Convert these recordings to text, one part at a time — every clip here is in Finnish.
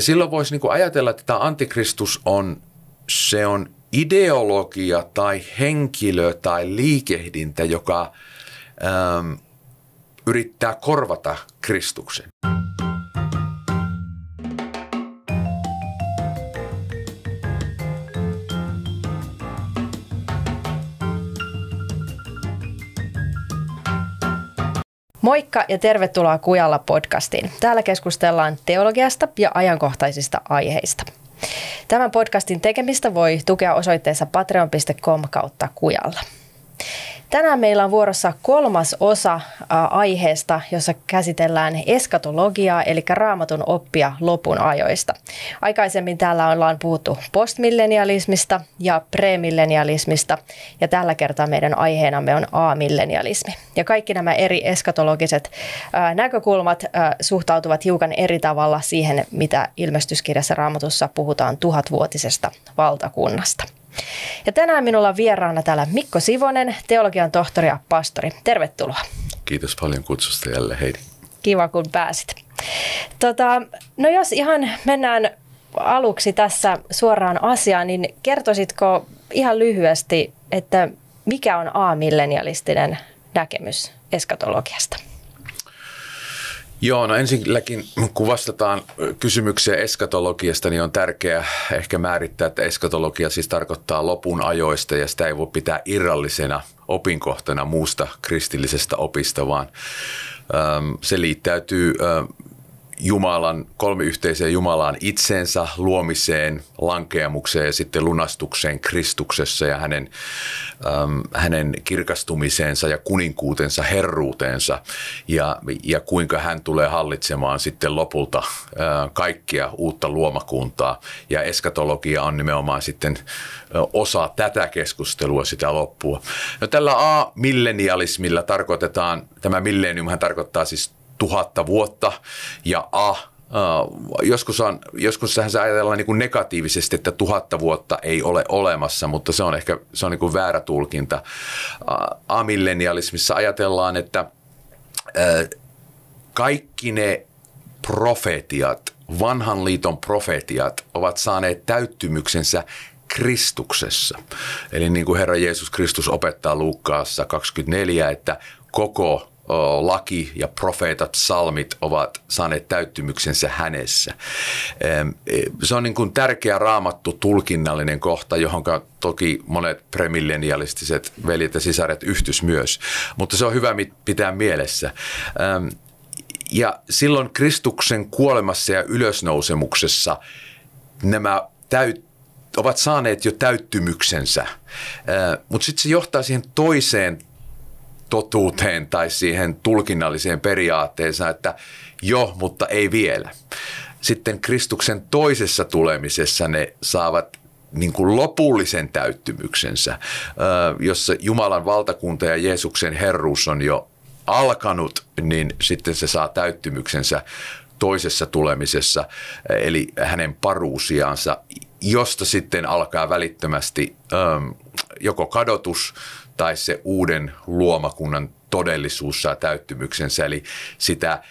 Silloin voisi niin ajatella, että tämä antikristus on, se on ideologia tai henkilö tai liikehdintä, joka ähm, yrittää korvata Kristuksen. Moikka ja tervetuloa Kujalla podcastiin. Täällä keskustellaan teologiasta ja ajankohtaisista aiheista. Tämän podcastin tekemistä voi tukea osoitteessa patreon.com kautta Kujalla. Tänään meillä on vuorossa kolmas osa aiheesta, jossa käsitellään eskatologiaa, eli raamatun oppia lopun ajoista. Aikaisemmin täällä ollaan puhuttu postmillenialismista ja premillenialismista, ja tällä kertaa meidän aiheenamme on amillenialismi. Ja kaikki nämä eri eskatologiset näkökulmat suhtautuvat hiukan eri tavalla siihen, mitä ilmestyskirjassa raamatussa puhutaan tuhatvuotisesta valtakunnasta. Ja tänään minulla on vieraana täällä Mikko Sivonen, teologian tohtori ja pastori. Tervetuloa. Kiitos paljon kutsusta jälleen Heidi. Kiva kun pääsit. Tota, no jos ihan mennään aluksi tässä suoraan asiaan, niin kertoisitko ihan lyhyesti, että mikä on a-millenialistinen näkemys eskatologiasta? Joo, no ensinnäkin kun vastataan kysymykseen eskatologiasta, niin on tärkeää ehkä määrittää, että eskatologia siis tarkoittaa lopun ajoista ja sitä ei voi pitää irrallisena opinkohtana muusta kristillisestä opista, vaan se liittäytyy Jumalan, kolmiyhteiseen Jumalaan itsensä, luomiseen, lankeamukseen ja sitten lunastukseen Kristuksessa ja hänen, äm, hänen kirkastumiseensa ja kuninkuutensa, herruutensa ja, ja kuinka hän tulee hallitsemaan sitten lopulta ää, kaikkia uutta luomakuntaa. Ja eskatologia on nimenomaan sitten osa tätä keskustelua sitä loppua. No tällä A-millenialismilla tarkoitetaan, tämä milleniumhan tarkoittaa siis tuhatta vuotta ja A, Uh, joskus, on, joskus se ajatellaan niin kuin negatiivisesti, että tuhatta vuotta ei ole olemassa, mutta se on ehkä se on niin kuin väärä tulkinta. Uh, amillenialismissa ajatellaan, että uh, kaikki ne profetiat, vanhan liiton profetiat ovat saaneet täyttymyksensä Kristuksessa. Eli niin kuin Herra Jeesus Kristus opettaa Luukkaassa 24, että koko laki ja profeetat, salmit ovat saaneet täyttymyksensä hänessä. E, se on niin kuin tärkeä raamattu tulkinnallinen kohta, johon toki monet premillenialistiset veljet ja sisaret yhtys myös, mutta se on hyvä pitää mielessä. Ja silloin Kristuksen kuolemassa ja ylösnousemuksessa nämä täyt, ovat saaneet jo täyttymyksensä, mutta sitten se johtaa siihen toiseen totuuteen tai siihen tulkinnalliseen periaatteeseen, että jo, mutta ei vielä. Sitten Kristuksen toisessa tulemisessa ne saavat niin kuin lopullisen täyttymyksensä, jossa Jumalan valtakunta ja Jeesuksen herruus on jo alkanut, niin sitten se saa täyttymyksensä toisessa tulemisessa, eli hänen paruusiaansa, josta sitten alkaa välittömästi joko kadotus tai se uuden luomakunnan todellisuus saa täyttymyksensä. Eli sitä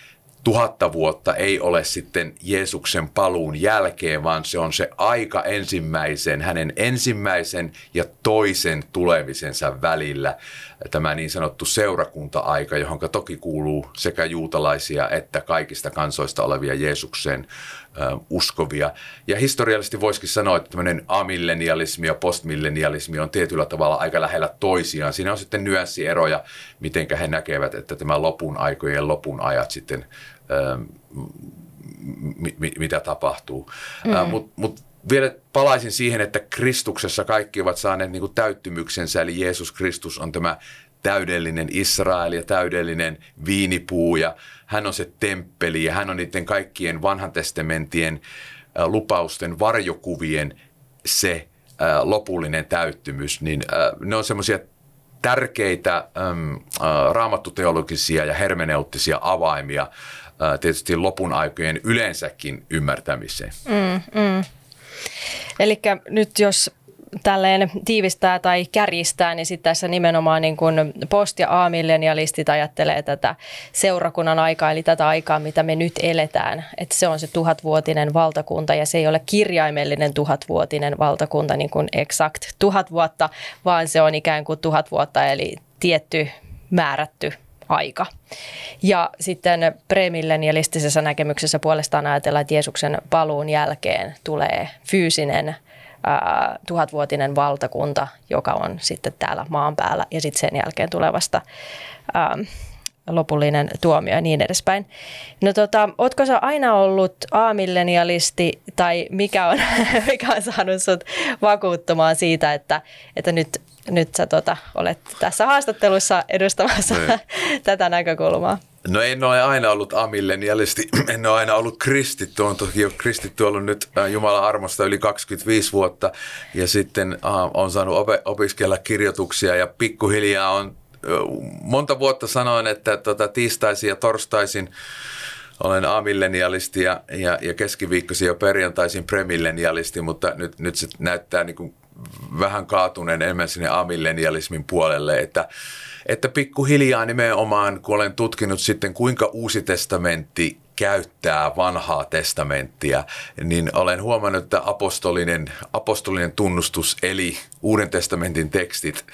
tuhatta vuotta ei ole sitten Jeesuksen paluun jälkeen, vaan se on se aika ensimmäisen, hänen ensimmäisen ja toisen tulemisensa välillä. Tämä niin sanottu seurakunta-aika, johon toki kuuluu sekä juutalaisia että kaikista kansoista olevia Jeesukseen uskovia. Ja historiallisesti voisikin sanoa, että tämmöinen amillenialismi ja postmillenialismi on tietyllä tavalla aika lähellä toisiaan. Siinä on sitten nyanssieroja, miten he näkevät, että tämä lopun aikojen lopun ajat sitten, mitä tapahtuu. Mm. Mutta mut vielä palaisin siihen, että Kristuksessa kaikki ovat saaneet niin kuin täyttymyksensä, eli Jeesus Kristus on tämä täydellinen Israel ja täydellinen viinipuu ja hän on se temppeli ja hän on niiden kaikkien vanhan testamentien lupausten varjokuvien se lopullinen täyttymys, niin ne on semmoisia tärkeitä raamattuteologisia ja hermeneuttisia avaimia tietysti lopun aikojen yleensäkin ymmärtämiseen. Mm, mm. Eli nyt jos tälleen tiivistää tai kärjistää, niin sitten tässä nimenomaan niin kuin post- ja a-millenialistit ajattelee tätä seurakunnan aikaa, eli tätä aikaa, mitä me nyt eletään. Että se on se tuhatvuotinen valtakunta ja se ei ole kirjaimellinen tuhatvuotinen valtakunta niin kuin exakt tuhat vuotta, vaan se on ikään kuin tuhat vuotta, eli tietty määrätty aika. Ja sitten premillenialistisessa näkemyksessä puolestaan ajatellaan, että Jeesuksen paluun jälkeen tulee fyysinen ää, tuhatvuotinen valtakunta, joka on sitten täällä maan päällä ja sitten sen jälkeen tulevasta ää, lopullinen tuomio ja niin edespäin. No tota, ootko sä aina ollut aamillenialisti tai mikä on, mikä on saanut sut vakuuttumaan siitä, että, että nyt nyt sä tota, olet tässä haastattelussa edustamassa ne. Niin. tätä näkökulmaa. No en ole aina ollut amillenialisti, en ole aina ollut kristitty, on toki kristitty ollut nyt Jumalan armosta yli 25 vuotta. Ja sitten on saanut op- opiskella kirjoituksia ja pikkuhiljaa on monta vuotta sanoin, että tota, tiistaisin ja torstaisin olen amillenialisti ja, ja, ja keskiviikkoisin ja perjantaisin premillenialisti, mutta nyt, nyt se näyttää niin kuin vähän kaatuneen enemmän sinne amillenialismin puolelle, että, että pikkuhiljaa nimenomaan, kun olen tutkinut sitten kuinka uusi testamentti käyttää vanhaa testamenttia, niin olen huomannut, että apostolinen, apostolinen tunnustus eli Uuden testamentin tekstit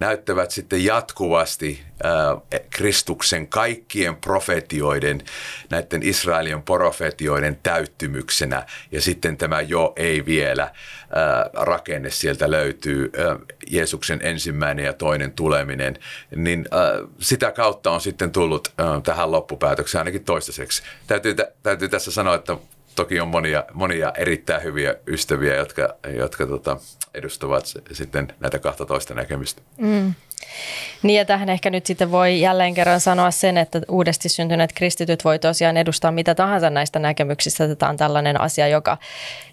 näyttävät sitten jatkuvasti äh, Kristuksen kaikkien profetioiden, näiden Israelin profetioiden täyttymyksenä. Ja sitten tämä jo ei vielä rakenne sieltä löytyy, Jeesuksen ensimmäinen ja toinen tuleminen, niin sitä kautta on sitten tullut äh, tähän loppupäätökseen ainakin toistaiseksi. Täytyy, täytyy tässä sanoa, että toki on monia, monia erittäin hyviä ystäviä, jotka, jotka tota, edustavat sitten näitä 12 näkemystä. Mm. Niin ja tähän ehkä nyt sitten voi jälleen kerran sanoa sen, että uudesti syntyneet kristityt voi tosiaan edustaa mitä tahansa näistä näkemyksistä. Tämä on tällainen asia, joka,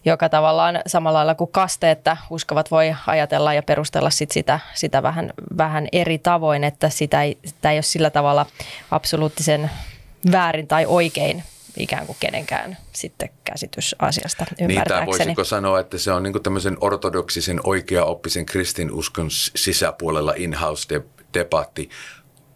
joka tavallaan samalla lailla kuin kaste, että uskovat voi ajatella ja perustella sit sitä, sitä vähän, vähän eri tavoin, että sitä ei, sitä ei ole sillä tavalla absoluuttisen väärin tai oikein ikään kuin kenenkään sitten käsitys asiasta ymmärtääkseni. Niin, voisiko sanoa, että se on niin tämmöisen ortodoksisen oikeaoppisen kristinuskon sisäpuolella in-house debatti.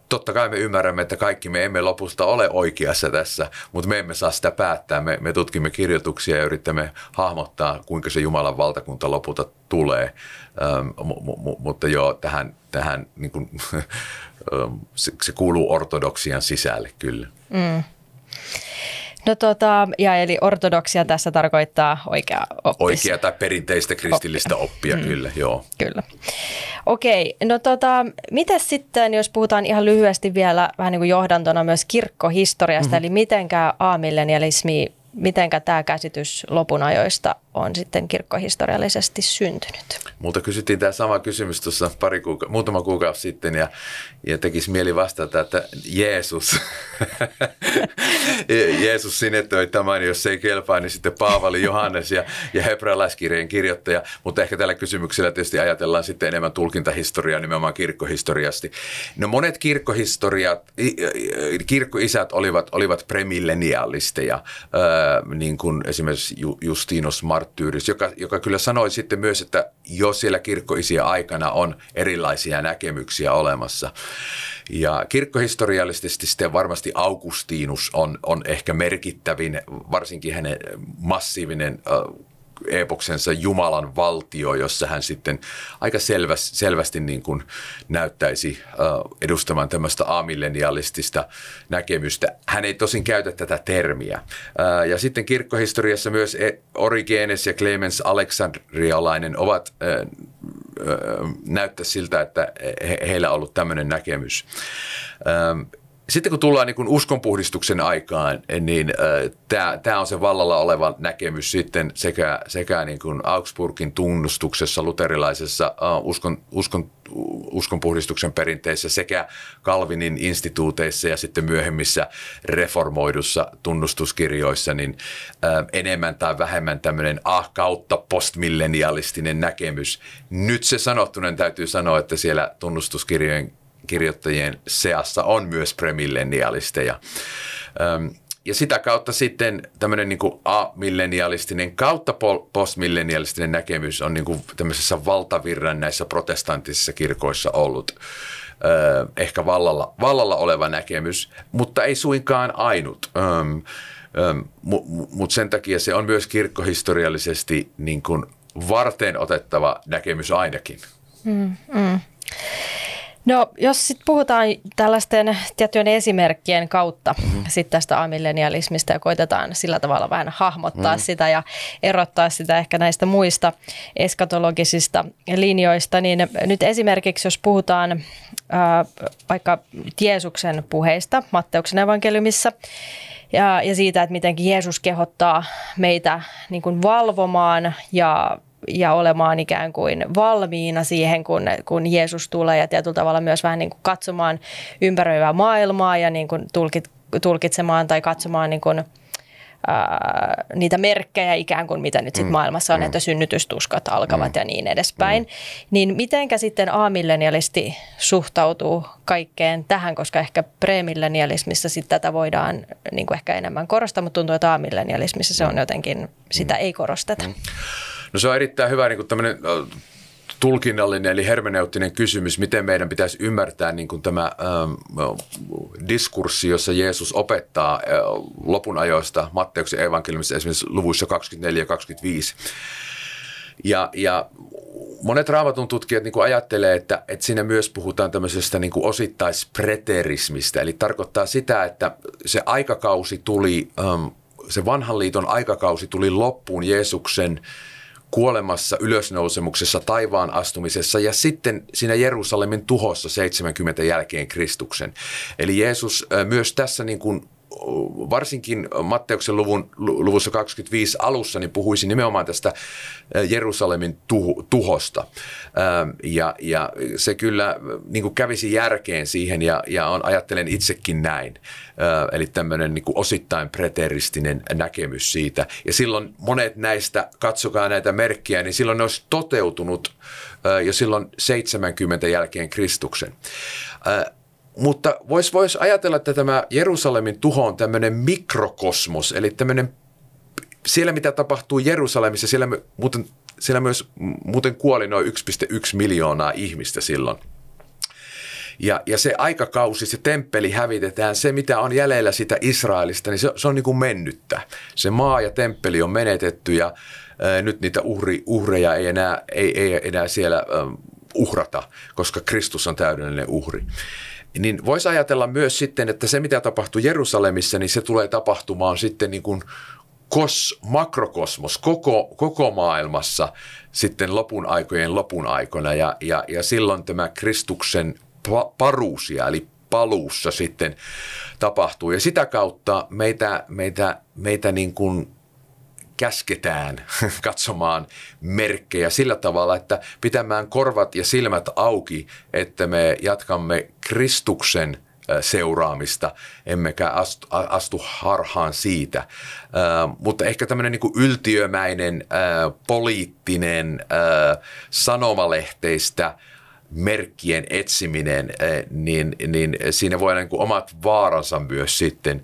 Totta kai me ymmärrämme, että kaikki me emme lopusta ole oikeassa tässä, mutta me emme saa sitä päättää. Me, me tutkimme kirjoituksia ja yrittämme hahmottaa, kuinka se Jumalan valtakunta lopulta tulee. Ähm, m- m- mutta joo, tähän, tähän niin kuin, se, se kuuluu ortodoksian sisälle kyllä. Mm. No tota, ja eli ortodoksia tässä tarkoittaa oikea oppis. Oikea tai perinteistä kristillistä oppia, mm. kyllä, joo. Kyllä. Okei, no tota, miten sitten, jos puhutaan ihan lyhyesti vielä vähän niin kuin johdantona myös kirkkohistoriasta, mm-hmm. eli mitenkä aamillenialismi mitenkä tämä käsitys lopun ajoista on sitten kirkkohistoriallisesti syntynyt? Multa kysyttiin tämä sama kysymys tuossa pari kuuka- muutama kuukausi sitten ja, ja tekisi mieli vastata, että Jeesus, Jeesus sinettoi tämän, jos ei kelpaa, niin sitten Paavali, Johannes ja, ja hebrealaiskirjeen kirjoittaja, mutta ehkä tällä kysymyksellä tietysti ajatellaan sitten enemmän tulkintahistoriaa nimenomaan kirkkohistoriasti. No monet kirkkohistoriat, kirkkoisät olivat, olivat premillenialisteja, niin kuin esimerkiksi Justinus Marttyyris, joka, joka kyllä sanoi sitten myös, että jo siellä kirkkoisia aikana on erilaisia näkemyksiä olemassa. Ja kirkkohistoriallisesti sitten varmasti Augustinus on, on ehkä merkittävin, varsinkin hänen massiivinen epoksensa Jumalan valtio, jossa hän sitten aika selvä, selvästi niin kuin näyttäisi edustamaan tämmöistä amillenialistista näkemystä. Hän ei tosin käytä tätä termiä. Ja sitten kirkkohistoriassa myös e, Origenes ja Clemens Aleksandrialainen ovat näyttää siltä, että he, heillä on ollut tämmöinen näkemys. Sitten kun tullaan niin uskonpuhdistuksen aikaan, niin äh, tämä on se vallalla oleva näkemys sitten sekä, sekä niin kuin Augsburgin tunnustuksessa, luterilaisessa äh, uskon, uskon, uskonpuhdistuksen perinteissä sekä Kalvinin instituuteissa ja sitten myöhemmissä reformoidussa tunnustuskirjoissa, niin äh, enemmän tai vähemmän tämmöinen ah kautta postmillenialistinen näkemys. Nyt se sanottuna täytyy sanoa, että siellä tunnustuskirjojen kirjoittajien seassa on myös premillenialisteja. ja sitä kautta sitten tämmöinen niin kuin amillenialistinen kautta postmillenialistinen näkemys on niin kuin tämmöisessä valtavirran näissä protestanttisissa kirkoissa ollut ehkä vallalla, vallalla oleva näkemys, mutta ei suinkaan ainut. Mutta sen takia se on myös kirkkohistoriallisesti niin kuin varten otettava näkemys ainakin. Mm, mm. No jos sitten puhutaan tällaisten tiettyjen esimerkkien kautta mm-hmm. sit tästä amillenialismista ja koitetaan sillä tavalla vähän hahmottaa mm-hmm. sitä ja erottaa sitä ehkä näistä muista eskatologisista linjoista, niin nyt esimerkiksi jos puhutaan äh, vaikka Jeesuksen puheista Matteuksen evankeliumissa, ja, ja siitä, että miten Jeesus kehottaa meitä niin kuin valvomaan ja ja olemaan ikään kuin valmiina siihen, kun, kun Jeesus tulee ja tietyllä tavalla myös vähän niin kuin katsomaan ympäröivää maailmaa ja niin kuin tulkit, tulkitsemaan tai katsomaan niin kuin, ää, niitä merkkejä ikään kuin mitä nyt sit mm. maailmassa on, mm. että synnytystuskat alkavat mm. ja niin edespäin. Mm. Niin mitenkä sitten amillenialisti suhtautuu kaikkeen tähän, koska ehkä premillenialismissa sitten tätä voidaan niin kuin ehkä enemmän korostaa, mutta tuntuu, että amillenialismissa se on mm. jotenkin, sitä mm. ei korosteta. Mm. No se on erittäin hyvä niin tämmöinen tulkinnallinen eli hermeneuttinen kysymys, miten meidän pitäisi ymmärtää niin kuin tämä ähm, diskurssi, jossa Jeesus opettaa äh, lopun ajoista Matteuksen evankeliumissa esimerkiksi luvuissa 24 ja 25. Ja, ja monet raamatun tutkijat niin ajattelee, että, että siinä myös puhutaan tämmöisestä niin kuin osittaispreterismistä, eli tarkoittaa sitä, että se aikakausi tuli, ähm, se vanhan liiton aikakausi tuli loppuun Jeesuksen kuolemassa, ylösnousemuksessa, taivaan astumisessa ja sitten siinä Jerusalemin tuhossa 70 jälkeen Kristuksen. Eli Jeesus myös tässä niin kuin varsinkin Matteuksen luvun, luvussa 25 alussa niin puhuisi nimenomaan tästä Jerusalemin tuho, tuhosta. Ja, ja se kyllä niin kuin kävisi järkeen siihen ja, ja on, ajattelen itsekin näin. Eli tämmöinen niin kuin osittain preteristinen näkemys siitä. Ja silloin monet näistä, katsokaa näitä merkkiä, niin silloin ne olisi toteutunut jo silloin 70 jälkeen Kristuksen. Mutta voisi vois ajatella, että tämä Jerusalemin tuho on tämmöinen mikrokosmos, eli tämmöinen, siellä mitä tapahtuu Jerusalemissa, siellä, muuten, siellä myös muuten kuoli noin 1,1 miljoonaa ihmistä silloin. Ja, ja se aikakausi, se temppeli hävitetään, se mitä on jäljellä sitä Israelista, niin se, se on niin kuin mennyttä. Se maa ja temppeli on menetetty ja ää, nyt niitä uhri, uhreja ei enää, ei, ei enää siellä ää, uhrata, koska Kristus on täydellinen uhri niin voisi ajatella myös sitten, että se mitä tapahtuu Jerusalemissa, niin se tulee tapahtumaan sitten niin kuin kos, makrokosmos koko, koko maailmassa sitten lopun aikojen lopun aikoina ja, ja, ja silloin tämä Kristuksen paruusia eli paluussa sitten tapahtuu. Ja sitä kautta meitä, meitä, meitä niin kuin käsketään katsomaan merkkejä sillä tavalla, että pitämään korvat ja silmät auki, että me jatkamme Kristuksen seuraamista, emmekä astu, astu harhaan siitä. Mutta ehkä tämmöinen niin yltiömäinen, äh, poliittinen, sanomalehteistä merkkien etsiminen, niin, niin siinä voi olla niin omat vaaransa myös sitten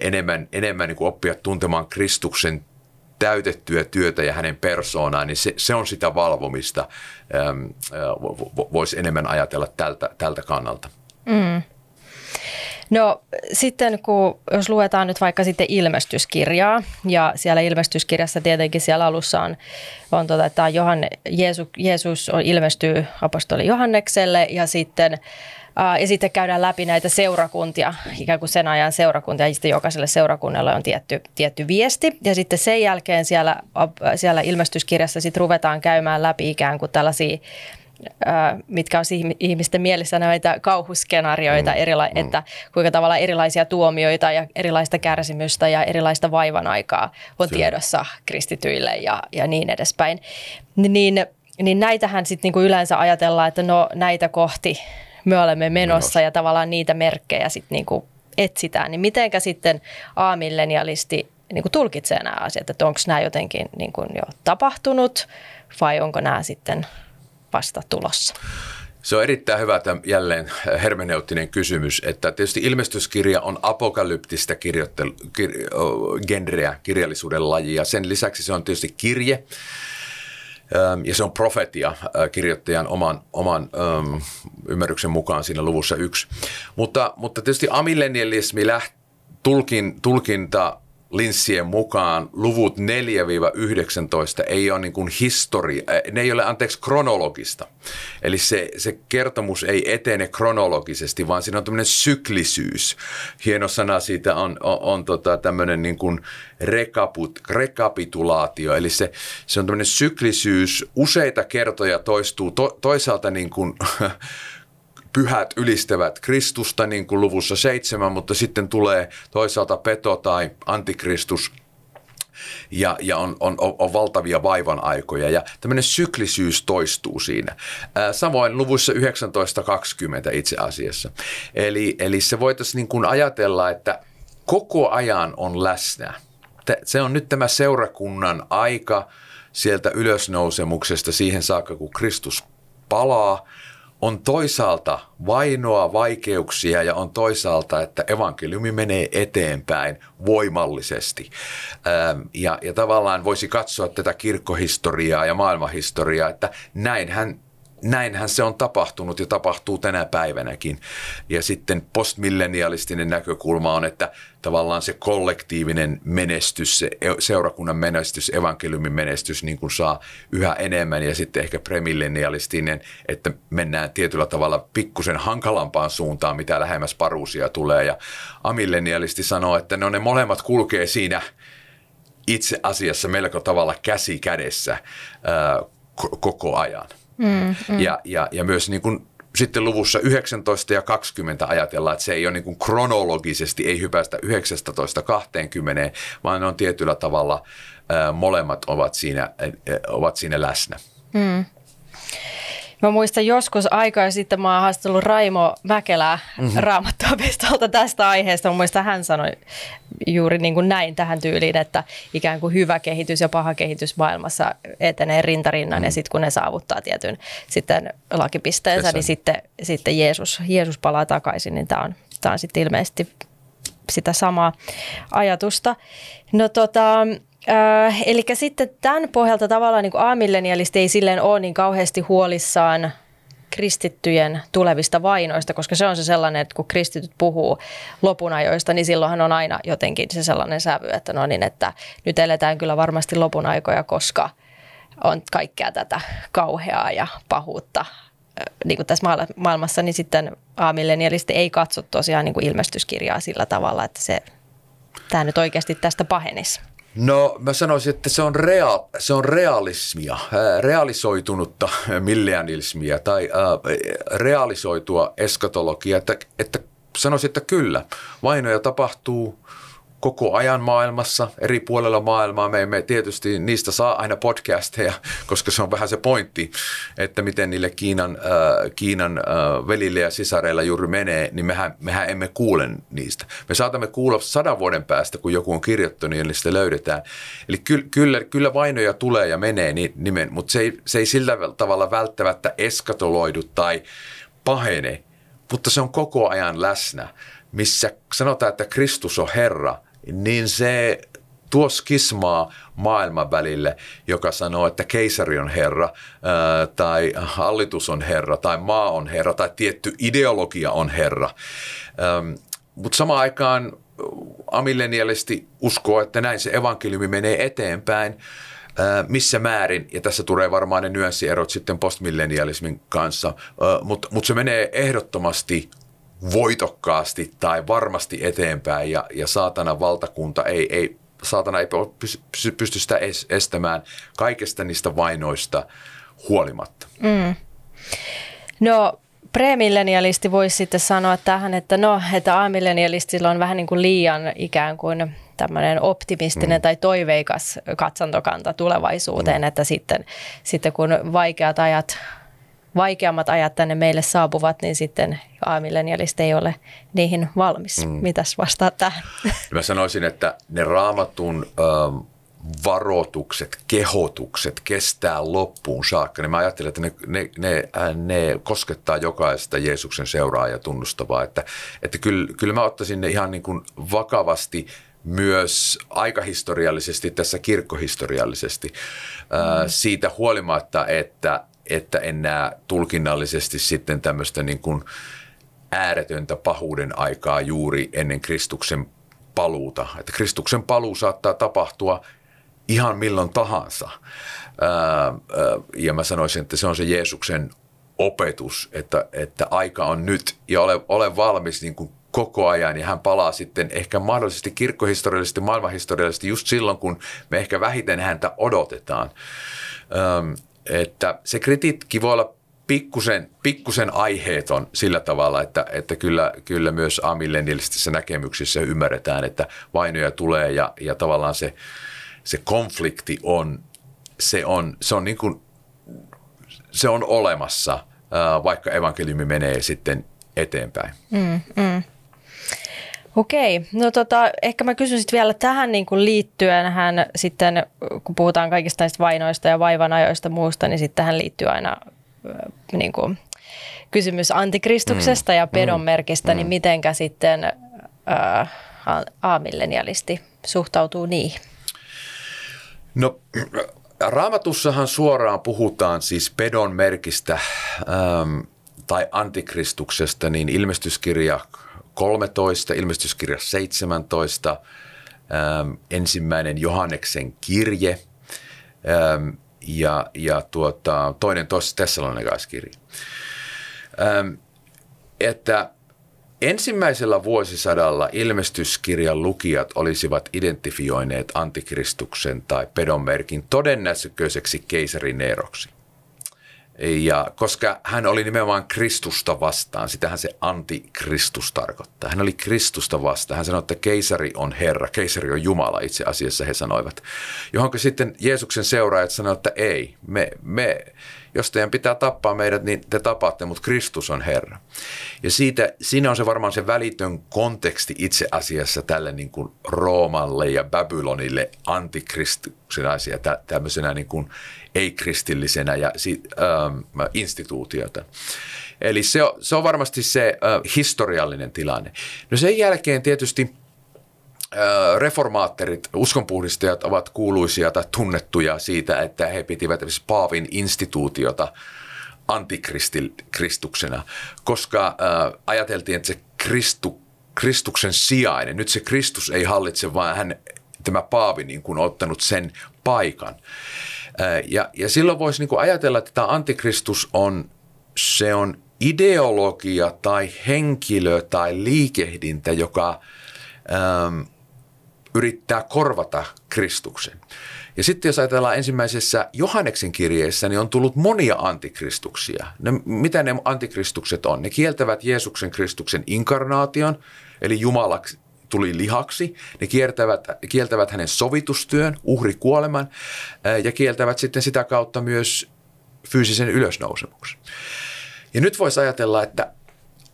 enemmän, enemmän niin oppia tuntemaan Kristuksen täytettyä työtä ja hänen persoonaan, niin se, se on sitä valvomista, ähm, äh, voisi enemmän ajatella tältä, tältä kannalta. Mm. No sitten kun, jos luetaan nyt vaikka sitten ilmestyskirjaa, ja siellä ilmestyskirjassa tietenkin siellä alussa on, on tota, että Johanne, Jeesus, Jeesus on, ilmestyy apostoli Johannekselle, ja sitten ja sitten käydään läpi näitä seurakuntia, ikään kuin sen ajan seurakuntia, ja sitten jokaiselle seurakunnalle on tietty, tietty viesti. Ja sitten sen jälkeen siellä, siellä ilmestyskirjassa sitten ruvetaan käymään läpi ikään kuin tällaisia mitkä on ihmisten mielessä näitä kauhuskenaarioita, mm, erila- mm. että kuinka tavalla erilaisia tuomioita ja erilaista kärsimystä ja erilaista vaivan aikaa on Kyllä. tiedossa kristityille ja, ja niin edespäin. Niin, niin näitähän sitten niinku yleensä ajatellaan, että no näitä kohti me olemme menossa, menossa. ja tavallaan niitä merkkejä sitten niinku etsitään. Niin mitenkä sitten A-millenialisti niinku tulkitsee nämä asiat, että onko nämä jotenkin niinku jo tapahtunut vai onko nämä sitten vasta tulossa? Se on erittäin hyvä tämä jälleen hermeneuttinen kysymys, että tietysti ilmestyskirja on apokalyptista kirjoittelu, kir, genreä, kirjallisuuden lajia. Sen lisäksi se on tietysti kirje, ja se on profetia kirjoittajan oman, oman ymmärryksen mukaan siinä luvussa yksi. Mutta, mutta tietysti amillenialismi läht, tulkin, tulkinta linssien mukaan luvut 4-19 ei ole niin kuin historia, ne ei ole anteeksi kronologista. Eli se, se kertomus ei etene kronologisesti, vaan siinä on tämmöinen syklisyys. Hieno sana siitä on, on, on tota tämmöinen niin kuin rekaput, rekapitulaatio, eli se, se on tämmöinen syklisyys, useita kertoja toistuu to, toisaalta niin kuin pyhät ylistävät Kristusta niin kuin luvussa seitsemän, mutta sitten tulee toisaalta peto tai antikristus ja, ja on, on, on valtavia vaivan aikoja ja tämmöinen syklisyys toistuu siinä. Samoin luvussa 19.20 itse asiassa. Eli, eli se voitaisiin niin kuin ajatella, että koko ajan on läsnä. Se on nyt tämä seurakunnan aika sieltä ylösnousemuksesta siihen saakka, kun Kristus palaa – on toisaalta vainoa, vaikeuksia ja on toisaalta, että evankeliumi menee eteenpäin voimallisesti. Ja, ja tavallaan voisi katsoa tätä kirkkohistoriaa ja maailmanhistoriaa, että näinhän näinhän se on tapahtunut ja tapahtuu tänä päivänäkin. Ja sitten postmillenialistinen näkökulma on, että tavallaan se kollektiivinen menestys, se e- seurakunnan menestys, evankeliumin menestys niin kuin saa yhä enemmän ja sitten ehkä premillenialistinen, että mennään tietyllä tavalla pikkusen hankalampaan suuntaan, mitä lähemmäs paruusia tulee. Ja amillenialisti sanoo, että no ne molemmat kulkee siinä itse asiassa melko tavalla käsi kädessä ää, koko ajan. Mm, mm. Ja, ja, ja myös niin kuin sitten luvussa 19 ja 20 ajatellaan, että se ei ole niin kuin kronologisesti, ei hypästä 19 20, vaan ne on tietyllä tavalla ää, molemmat ovat siinä, ää, ovat siinä läsnä. Mm. Mä muistan joskus aikaa sitten mä oon haastellut Raimo Mäkelää mm-hmm. raamattuopistolta tästä aiheesta. Mä muistan hän sanoi juuri niin kuin näin tähän tyyliin, että ikään kuin hyvä kehitys ja paha kehitys maailmassa etenee rintarinnan mm. ja sitten kun ne saavuttaa tietyn sitten lakipisteensä, Tässä. niin sitten, sitten Jeesus, Jeesus palaa takaisin, niin tämä on, tää on sitten ilmeisesti sitä samaa ajatusta. No tota, Äh, eli sitten tämän pohjalta tavallaan niin aamillenialisti ei silleen ole niin kauheasti huolissaan kristittyjen tulevista vainoista, koska se on se sellainen, että kun kristityt puhuu lopunajoista, niin silloinhan on aina jotenkin se sellainen sävy, että no niin, että nyt eletään kyllä varmasti lopunaikoja, koska on kaikkea tätä kauheaa ja pahuutta niin kuin tässä maailmassa, niin sitten aamillenialisti ei katso tosiaan niin kuin ilmestyskirjaa sillä tavalla, että se, tämä nyt oikeasti tästä pahenisi. No mä sanoisin, että se on, rea- se on realismia, realisoitunutta millennialismia tai äh, realisoitua eskatologiaa, että, että sanoisin, että kyllä, vainoja tapahtuu koko ajan maailmassa, eri puolella maailmaa. Me emme tietysti niistä saa aina podcasteja, koska se on vähän se pointti, että miten niille Kiinan, äh, Kiinan äh, velille ja sisareilla juuri menee, niin mehän, mehän emme kuule niistä. Me saatamme kuulla sadan vuoden päästä, kun joku on kirjoittanut ja niistä löydetään. Eli ky, kyllä, kyllä vainoja tulee ja menee nimen, mutta se ei, se ei sillä tavalla välttämättä eskatoloidu tai pahene, mutta se on koko ajan läsnä missä sanotaan, että Kristus on Herra, niin se tuo skismaa maailman välille, joka sanoo, että keisari on herra, tai hallitus on herra, tai maa on herra, tai tietty ideologia on herra. Mutta samaan aikaan amillenialisti uskoo, että näin se evankeliumi menee eteenpäin, missä määrin, ja tässä tulee varmaan ne nyanssierot sitten postmillenialismin kanssa, mutta mut se menee ehdottomasti voitokkaasti tai varmasti eteenpäin ja, ja saatana valtakunta ei, ei saatana ei pysty, pysty sitä estämään kaikesta niistä vainoista huolimatta. Mm. No premillenialisti voisi sitten sanoa tähän, että no, että amillenialistilla on vähän niin kuin liian ikään kuin tämmöinen optimistinen mm. tai toiveikas katsantokanta tulevaisuuteen, mm. että sitten, sitten kun vaikeat ajat vaikeammat ajat tänne meille saapuvat, niin sitten aamillenialista ei ole niihin valmis. Mm. Mitäs vastaa tähän? Mä sanoisin, että ne raamatun ähm, varoitukset, kehotukset kestää loppuun saakka, niin mä ajattelen, että ne, ne, ne, äh, ne koskettaa jokaista Jeesuksen seuraajaa tunnustavaa. Että, että kyllä, kyllä mä ottaisin ne ihan niin kuin vakavasti myös aikahistoriallisesti, tässä kirkkohistoriallisesti, mm. siitä huolimatta, että, että en näe tulkinnallisesti sitten tämmöistä niin kuin ääretöntä pahuuden aikaa juuri ennen Kristuksen paluuta. Että Kristuksen paluu saattaa tapahtua ihan milloin tahansa. ja mä sanoisin, että se on se Jeesuksen opetus, että, että aika on nyt ja ole, ole valmis niin kuin koko ajan ja hän palaa sitten ehkä mahdollisesti kirkkohistoriallisesti, maailmanhistoriallisesti just silloin, kun me ehkä vähiten häntä odotetaan. Että se kritiikki voi olla pikkusen, pikkusen aiheeton sillä tavalla, että, että kyllä, kyllä myös amillennialistissa näkemyksissä ymmärretään, että vainoja tulee ja, ja tavallaan se, se konflikti on, se on, se on, niin kuin, se on olemassa, vaikka evankeliumi menee sitten eteenpäin. Mm, mm. Okei, no tota, ehkä mä kysyn sitten vielä tähän niin kuin liittyen, hän sitten, kun puhutaan kaikista näistä vainoista ja vaivanajoista muusta, niin sitten tähän liittyy aina niin kuin, kysymys antikristuksesta mm. ja pedonmerkistä, niin mm. niin mitenkä sitten äh, aamillenialisti suhtautuu niihin? No raamatussahan suoraan puhutaan siis pedon merkistä ähm, tai antikristuksesta, niin ilmestyskirja 13, ilmestyskirja 17, ähm, ensimmäinen Johanneksen kirje ähm, ja, ja tuota, toinen toisessa Tessalonikalaiskirja. Ähm, että ensimmäisellä vuosisadalla ilmestyskirjan lukijat olisivat identifioineet antikristuksen tai pedonmerkin todennäköiseksi keisari Neeroksi. Ja koska hän oli nimenomaan Kristusta vastaan, sitähän se antikristus tarkoittaa. Hän oli Kristusta vastaan. Hän sanoi, että keisari on Herra, keisari on Jumala itse asiassa he sanoivat. Johonka sitten Jeesuksen seuraajat sanoivat, että ei, me, me, jos teidän pitää tappaa meidät, niin te tapaatte, mutta Kristus on Herra. Ja siitä, siinä on se varmaan se välitön konteksti itse asiassa tälle niin kuin Roomalle ja Babylonille antikristuksen asia, tämmöisenä niin kuin ei-kristillisenä ja, ähm, instituutiota. Eli se on, se on varmasti se äh, historiallinen tilanne. No sen jälkeen tietysti reformaatterit, uskonpuhdistajat ovat kuuluisia tai tunnettuja siitä, että he pitivät Paavin instituutiota antikristuksena, koska äh, ajateltiin, että se Kristu, Kristuksen sijainen, nyt se Kristus ei hallitse, vaan hän, tämä Paavi niin kuin ottanut sen paikan. Ja, ja silloin voisi niin ajatella, että tämä antikristus on, se on ideologia tai henkilö tai liikehdintä, joka äm, yrittää korvata Kristuksen. Ja sitten jos ajatellaan ensimmäisessä Johanneksen kirjeessä, niin on tullut monia antikristuksia. Ne, mitä ne antikristukset on? Ne kieltävät Jeesuksen Kristuksen inkarnaation, eli Jumalaksi tuli lihaksi. Ne kieltävät, kieltävät hänen sovitustyön, uhrikuoleman ja kieltävät sitten sitä kautta myös fyysisen ylösnousemuksen. Ja nyt voisi ajatella, että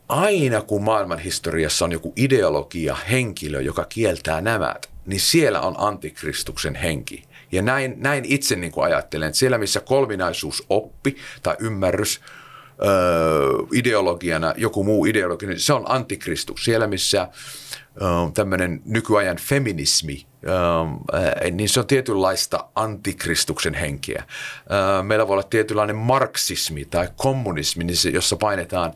aina kun maailman historiassa on joku ideologia, henkilö, joka kieltää nämä, niin siellä on antikristuksen henki. Ja näin, näin itse niin kuin ajattelen, että siellä missä kolminaisuus oppi tai ymmärrys öö, ideologiana, joku muu ideologia, niin se on antikristus. Siellä missä tämmöinen nykyajan feminismi, niin se on tietynlaista antikristuksen henkeä. Meillä voi olla tietynlainen marksismi tai kommunismi, niin jossa painetaan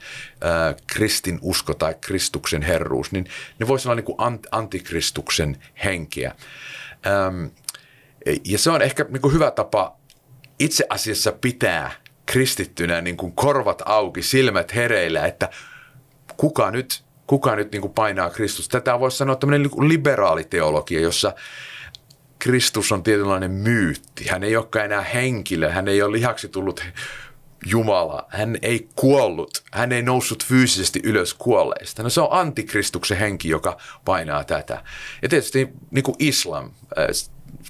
kristin usko tai Kristuksen herruus, niin ne voisi olla niin kuin antikristuksen henkeä. Ja se on ehkä niin kuin hyvä tapa itse asiassa pitää kristittynä niin kuin korvat auki, silmät hereillä, että kuka nyt kuka nyt niin kuin painaa Kristus. Tätä voisi sanoa tämmöinen niin liberaali teologia, jossa Kristus on tietynlainen myytti. Hän ei olekaan enää henkilö, hän ei ole lihaksi tullut Jumala. Hän ei kuollut, hän ei noussut fyysisesti ylös kuolleista. No se on antikristuksen henki, joka painaa tätä. Ja tietysti niin kuin islam, äh,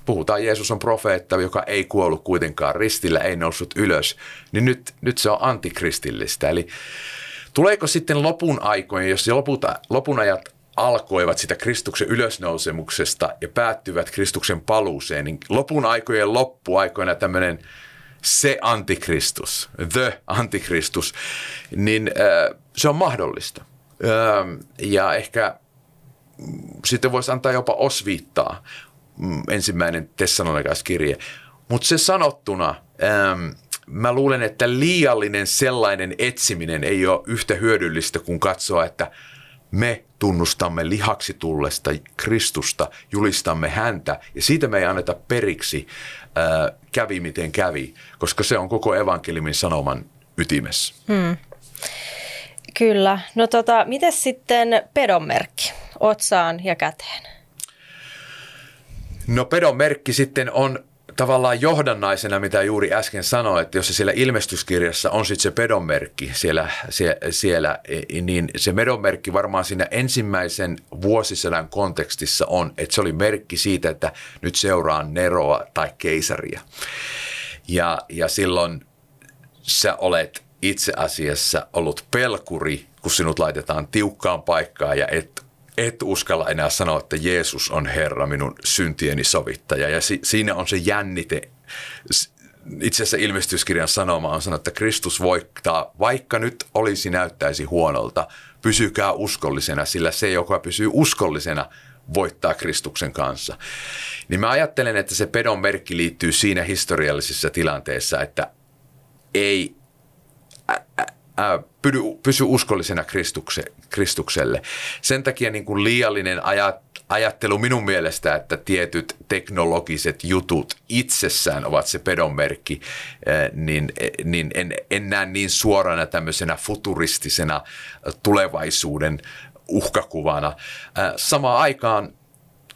puhutaan Jeesus on profeetta, joka ei kuollut kuitenkaan ristillä, ei noussut ylös, niin nyt, nyt se on antikristillistä. Eli Tuleeko sitten lopun aikojen, jos lopulta, lopun ajat alkoivat sitä Kristuksen ylösnousemuksesta ja päättyvät Kristuksen paluuseen, niin lopun aikojen loppuaikoina tämmöinen se antikristus, the antikristus, niin äh, se on mahdollista. Ja ehkä sitten voisi antaa jopa osviittaa mm, ensimmäinen Tessalonikas-kirje. Mutta se sanottuna, mä luulen, että liiallinen sellainen etsiminen ei ole yhtä hyödyllistä kuin katsoa, että me tunnustamme lihaksi tullesta Kristusta, julistamme häntä ja siitä me ei anneta periksi, äh, kävi miten kävi, koska se on koko evankeliumin sanoman ytimessä. Hmm. Kyllä. No tota, miten sitten pedonmerkki otsaan ja käteen? No pedonmerkki sitten on tavallaan johdannaisena, mitä juuri äsken sanoin, että jos se siellä ilmestyskirjassa on sitten se pedonmerkki siellä, siellä, siellä, niin se pedonmerkki varmaan siinä ensimmäisen vuosisadan kontekstissa on, että se oli merkki siitä, että nyt seuraa Neroa tai keisaria. Ja, ja silloin sä olet itse asiassa ollut pelkuri, kun sinut laitetaan tiukkaan paikkaan ja et, et uskalla enää sanoa, että Jeesus on Herra, minun syntieni sovittaja. Ja si, siinä on se jännite. Itse asiassa ilmestyskirjan sanoma on sanonut, että Kristus voittaa, vaikka nyt olisi näyttäisi huonolta, pysykää uskollisena, sillä se, joka pysyy uskollisena, voittaa Kristuksen kanssa. Niin mä ajattelen, että se pedon merkki liittyy siinä historiallisessa tilanteessa, että ei pysy, pysy uskollisena Kristukse, Kristukselle. Sen takia niin kuin liiallinen ajat, ajattelu minun mielestä, että tietyt teknologiset jutut itsessään ovat se pedonmerkki, niin, niin en, en näe niin suorana tämmöisenä futuristisena tulevaisuuden uhkakuvana. Samaan aikaan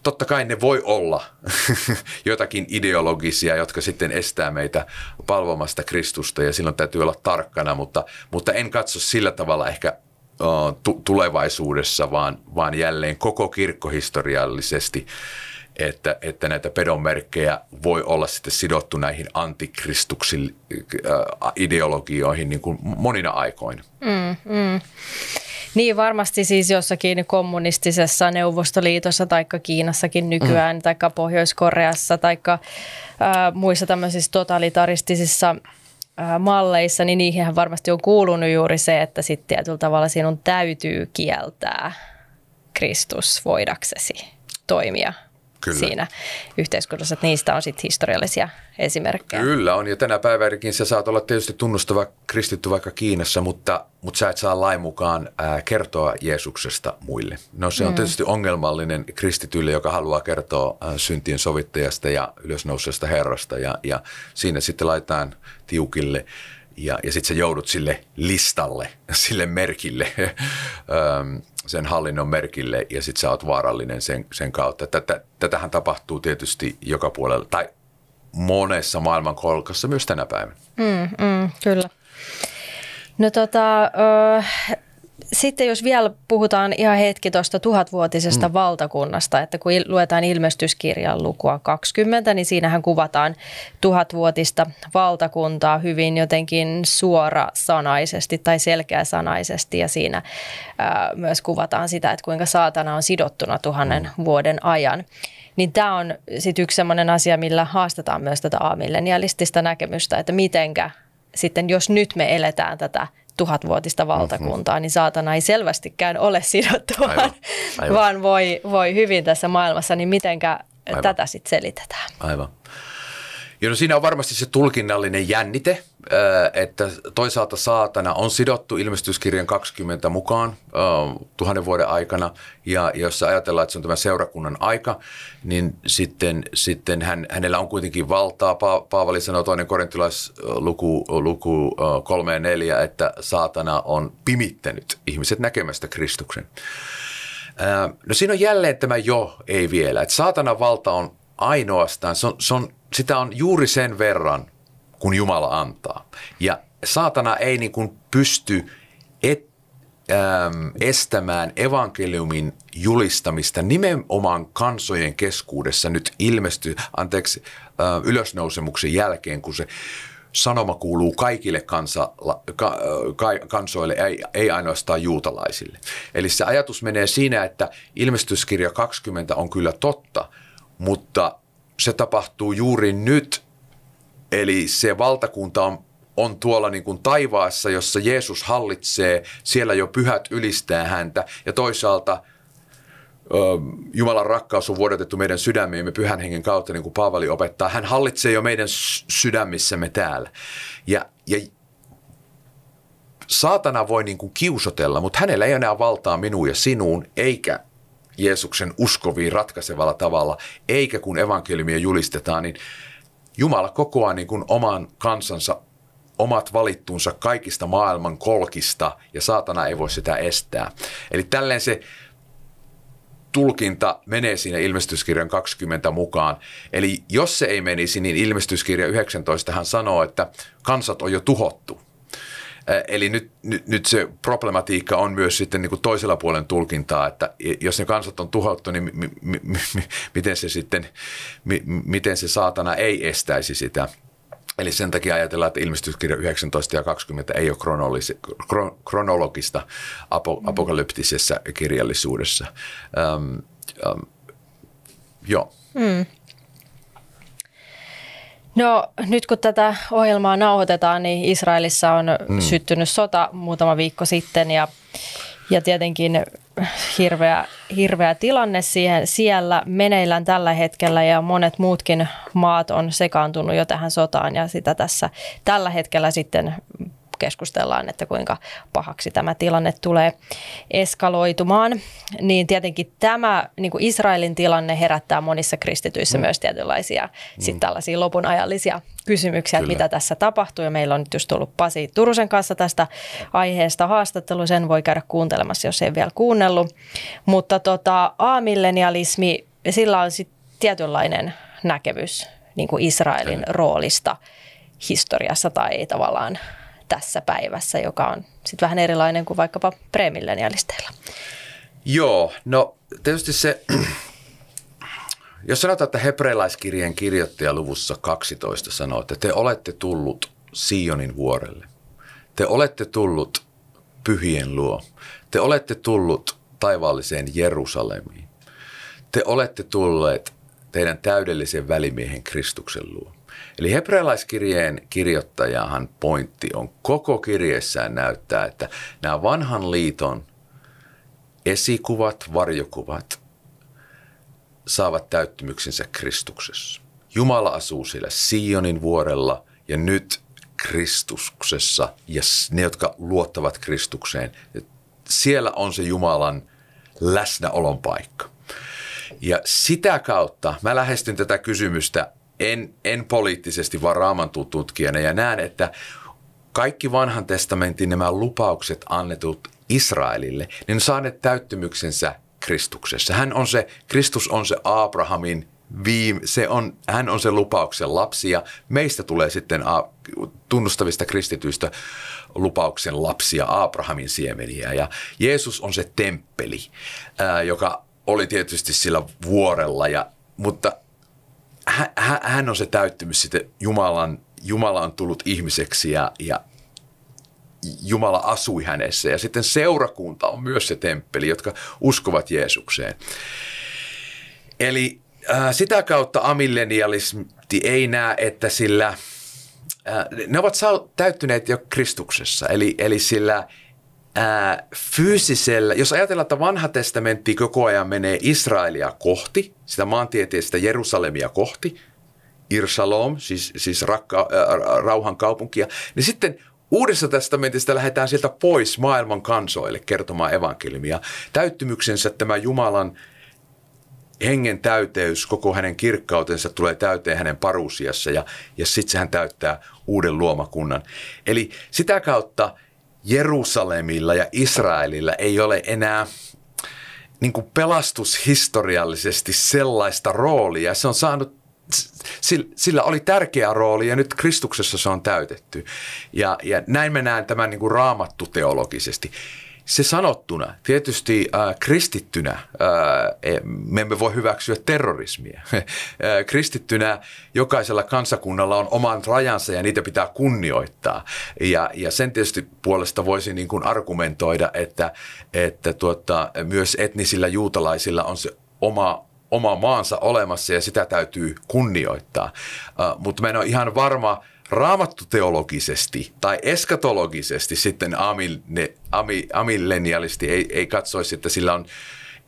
totta kai ne voi olla jotakin ideologisia, jotka sitten estää meitä palvomasta Kristusta ja silloin täytyy olla tarkkana, mutta, mutta en katso sillä tavalla ehkä tulevaisuudessa, vaan, vaan jälleen koko kirkkohistoriallisesti, että, että näitä pedonmerkkejä voi olla sitten sidottu näihin antikristuksin uh, ideologioihin niin kuin monina aikoina. Mm, mm. Niin varmasti siis jossakin kommunistisessa Neuvostoliitossa tai Kiinassakin nykyään mm. tai Pohjois-Koreassa tai äh, muissa tämmöisissä totalitaristisissa äh, malleissa, niin niihin varmasti on kuulunut juuri se, että sitten tietyllä tavalla sinun täytyy kieltää Kristus voidaksesi toimia Kyllä. siinä yhteiskunnassa, että niistä on sitten historiallisia esimerkkejä. Kyllä on, ja tänä päivänäkin sä saat olla tietysti tunnustava kristitty vaikka Kiinassa, mutta, mutta sä et saa lain mukaan ää, kertoa Jeesuksesta muille. No se on mm. tietysti ongelmallinen kristitylle, joka haluaa kertoa ää, syntien sovittajasta ja ylösnousesta Herrasta, ja, ja siinä sitten laitetaan tiukille ja, ja sitten sä joudut sille listalle, sille merkille, sen hallinnon merkille ja sitten sä oot vaarallinen sen, sen kautta. Tätä, tätähän tapahtuu tietysti joka puolella tai monessa maailmankolkassa myös tänä päivänä. Mm, mm, kyllä. No tota, sitten jos vielä puhutaan ihan hetki tuosta tuhatvuotisesta mm. valtakunnasta, että kun luetaan ilmestyskirjan lukua 20, niin siinähän kuvataan tuhatvuotista valtakuntaa hyvin jotenkin suorasanaisesti tai selkeäsanaisesti ja siinä ää, myös kuvataan sitä, että kuinka saatana on sidottuna tuhannen mm. vuoden ajan. Niin tämä on sitten yksi sellainen asia, millä haastetaan myös tätä aamillenialistista näkemystä, että mitenkä sitten, jos nyt me eletään tätä tuhatvuotista valtakuntaa, mm-hmm. niin saatana ei selvästikään ole sidottu, aivan, vaan, aivan. vaan voi, voi hyvin tässä maailmassa, niin mitenkä aivan. tätä sitten selitetään? Aivan. Ja no siinä on varmasti se tulkinnallinen jännite, että toisaalta saatana on sidottu ilmestyskirjan 20 mukaan tuhannen vuoden aikana, ja jos ajatellaan, että se on tämä seurakunnan aika, niin sitten, sitten hän, hänellä on kuitenkin valtaa. Pa- Paavali sanoo toinen korintilaisluku luku kolme ja neljä, että saatana on pimittänyt ihmiset näkemästä Kristuksen. No siinä on jälleen tämä jo, ei vielä. Että saatanan valta on ainoastaan, se on, se on, sitä on juuri sen verran, kun Jumala antaa. Ja saatana ei niin kuin pysty et, äm, estämään evankeliumin julistamista nimenomaan kansojen keskuudessa nyt ilmesty, anteeksi, äh, ylösnousemuksen jälkeen, kun se sanoma kuuluu kaikille kansa, ka, ka, kansoille, ei, ei ainoastaan juutalaisille. Eli se ajatus menee siinä, että ilmestyskirja 20 on kyllä totta, mutta se tapahtuu juuri nyt. Eli se valtakunta on, on tuolla niin kuin taivaassa, jossa Jeesus hallitsee, siellä jo pyhät ylistää häntä ja toisaalta – Jumalan rakkaus on vuodatettu meidän sydämiimme pyhän hengen kautta, niin kuin Paavali opettaa. Hän hallitsee jo meidän sydämissämme täällä. Ja, ja saatana voi niin kuin kiusotella, mutta hänellä ei enää valtaa minuun ja sinuun, eikä Jeesuksen uskoviin ratkaisevalla tavalla, eikä kun evankeliumia julistetaan, niin Jumala kokoaa niin kuin oman kansansa omat valittuunsa kaikista maailman kolkista ja saatana ei voi sitä estää. Eli tälleen se tulkinta menee siinä ilmestyskirjan 20 mukaan. Eli jos se ei menisi, niin ilmestyskirja 19 hän sanoo, että kansat on jo tuhottu. Eli nyt, nyt, nyt se problematiikka on myös sitten niin kuin toisella puolen tulkintaa, että jos ne kansat on tuhottu, niin mi, mi, mi, miten se sitten, mi, miten se saatana ei estäisi sitä. Eli sen takia ajatellaan, että ilmestyskirja 19 ja 20 ei ole kronologista apo, mm. apokalyptisessa kirjallisuudessa. Um, um, joo. Mm. No nyt kun tätä ohjelmaa nauhoitetaan, niin Israelissa on mm. syttynyt sota muutama viikko sitten ja, ja tietenkin hirveä, hirveä tilanne siihen, siellä meneillään tällä hetkellä ja monet muutkin maat on sekaantunut jo tähän sotaan ja sitä tässä tällä hetkellä sitten keskustellaan, että kuinka pahaksi tämä tilanne tulee eskaloitumaan, niin tietenkin tämä niin kuin Israelin tilanne herättää monissa kristityissä mm. myös tietynlaisia mm. sit tällaisia lopun ajallisia kysymyksiä, että mitä tässä tapahtuu. Ja meillä on nyt just tullut Pasi Turusen kanssa tästä aiheesta haastattelu. Sen voi käydä kuuntelemassa, jos ei vielä kuunnellut. Mutta tota, amillenialismi, sillä on sitten tietynlainen näkemys niin kuin Israelin roolista historiassa tai tavallaan tässä päivässä, joka on sitten vähän erilainen kuin vaikkapa premillenialisteilla. Joo, no tietysti se, jos sanotaan, että hebrealaiskirjeen kirjoittaja luvussa 12 sanoo, että te olette tullut Sionin vuorelle. Te olette tullut pyhien luo. Te olette tullut taivaalliseen Jerusalemiin. Te olette tulleet teidän täydellisen välimiehen Kristuksen luo. Eli hebrealaiskirjeen kirjoittajahan pointti on koko kirjeessään näyttää, että nämä vanhan liiton esikuvat, varjokuvat saavat täyttymyksensä Kristuksessa. Jumala asuu siellä Sionin vuorella ja nyt Kristuksessa ja ne, jotka luottavat Kristukseen, siellä on se Jumalan läsnäolon paikka. Ja sitä kautta mä lähestyn tätä kysymystä en, en poliittisesti, vaan raamatun tutkijana ja näen, että kaikki vanhan testamentin nämä lupaukset annetut Israelille, niin saaneet täyttymyksensä Kristuksessa. Hän on se, Kristus on se Abrahamin viime, se on, hän on se lupauksen lapsi ja meistä tulee sitten tunnustavista kristityistä lupauksen lapsia, Abrahamin siemeniä. Ja Jeesus on se temppeli, ää, joka oli tietysti sillä vuorella, ja, mutta hän on se täyttymys sitten Jumalan, Jumala on tullut ihmiseksi ja, ja Jumala asui hänessä. Ja sitten seurakunta on myös se temppeli, jotka uskovat Jeesukseen. Eli äh, sitä kautta amillenialismi ei näe, että sillä, äh, ne ovat täyttyneet jo Kristuksessa. Eli, eli sillä ää, fyysisellä, jos ajatellaan, että vanha testamentti koko ajan menee Israelia kohti, sitä maantieteellistä Jerusalemia kohti, Irsalom, siis, siis rakka, ää, rauhan kaupunkia, niin sitten Uudessa testamentista lähdetään sieltä pois maailman kansoille kertomaan evankeliumia. Täyttymyksensä tämä Jumalan hengen täyteys, koko hänen kirkkautensa tulee täyteen hänen parusiassa ja, ja sitten hän täyttää uuden luomakunnan. Eli sitä kautta – Jerusalemilla ja Israelilla ei ole enää niin kuin pelastushistoriallisesti sellaista roolia. Se on saanut, sillä oli tärkeä rooli ja nyt Kristuksessa se on täytetty. Ja, ja näin me näen tämän niin kuin raamattu teologisesti. Se sanottuna, tietysti äh, kristittynä äh, me emme voi hyväksyä terrorismia. äh, kristittynä jokaisella kansakunnalla on oman rajansa ja niitä pitää kunnioittaa. Ja, ja sen tietysti puolesta voisi niin kuin argumentoida, että, että tuota, myös etnisillä juutalaisilla on se oma oma maansa olemassa ja sitä täytyy kunnioittaa. Uh, mutta mä en ole ihan varma, raamattuteologisesti tai eskatologisesti sitten amille, ami, amillenialisti ei, ei katsoisi, että sillä on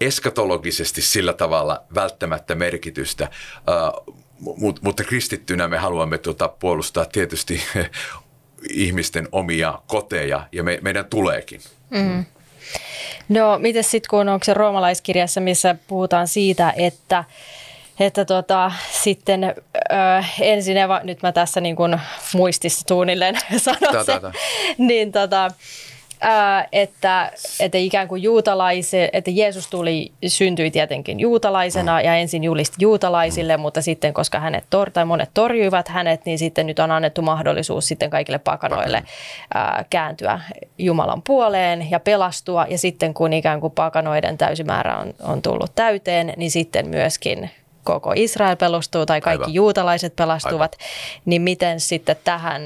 eskatologisesti sillä tavalla välttämättä merkitystä, uh, mut, mutta kristittynä me haluamme tuota, puolustaa tietysti ihmisten omia koteja ja me, meidän tuleekin. Mm. No, miten sitten kun onko se roomalaiskirjassa, missä puhutaan siitä, että että tota, sitten ö, ensin, eva, nyt mä tässä niin kuin muistissa tuunilleen sanon sen, niin tota, Ää, että, että ikään kuin juutalaise, että Jeesus tuli, syntyi tietenkin juutalaisena mm. ja ensin julisti juutalaisille, mm. mutta sitten koska hänet tor, tai monet torjuivat hänet, niin sitten nyt on annettu mahdollisuus sitten kaikille pakanoille ää, kääntyä Jumalan puoleen ja pelastua. Ja sitten kun ikään kuin pakanoiden täysimäärä on, on tullut täyteen, niin sitten myöskin koko Israel pelastuu tai kaikki Aivan. juutalaiset pelastuvat, Aivan. niin miten sitten tähän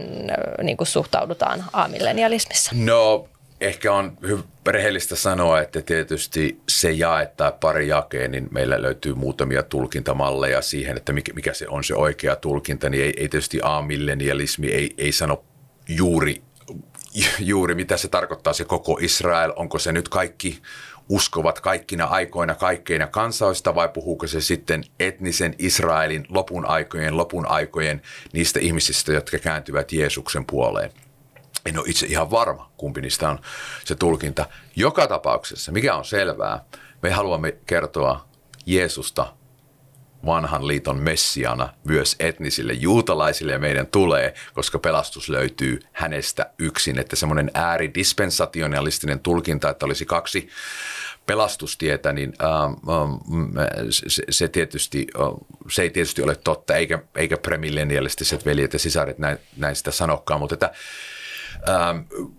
niin kuin suhtaudutaan aamillenialismissa? No ehkä on rehellistä sanoa, että tietysti se jae tai pari jakeen, niin meillä löytyy muutamia tulkintamalleja siihen, että mikä, mikä se on se oikea tulkinta, niin ei, ei tietysti aamillenialismi ei, ei sano juuri, juuri, mitä se tarkoittaa se koko Israel, onko se nyt kaikki uskovat kaikkina aikoina kaikkeina kansoista vai puhuuko se sitten etnisen Israelin lopun aikojen, lopun aikojen niistä ihmisistä, jotka kääntyvät Jeesuksen puoleen. En ole itse ihan varma, kumpi niistä on se tulkinta. Joka tapauksessa, mikä on selvää, me haluamme kertoa Jeesusta vanhan liiton messiana myös etnisille juutalaisille ja meidän tulee, koska pelastus löytyy hänestä yksin. Että semmoinen ääridispensationalistinen tulkinta, että olisi kaksi pelastustietä, niin ähm, ähm, se, se, tietysti, se ei tietysti ole totta, eikä, eikä premillenialistiset veljet ja sisaret näin, näin sitä sanokkaan, mutta että ähm,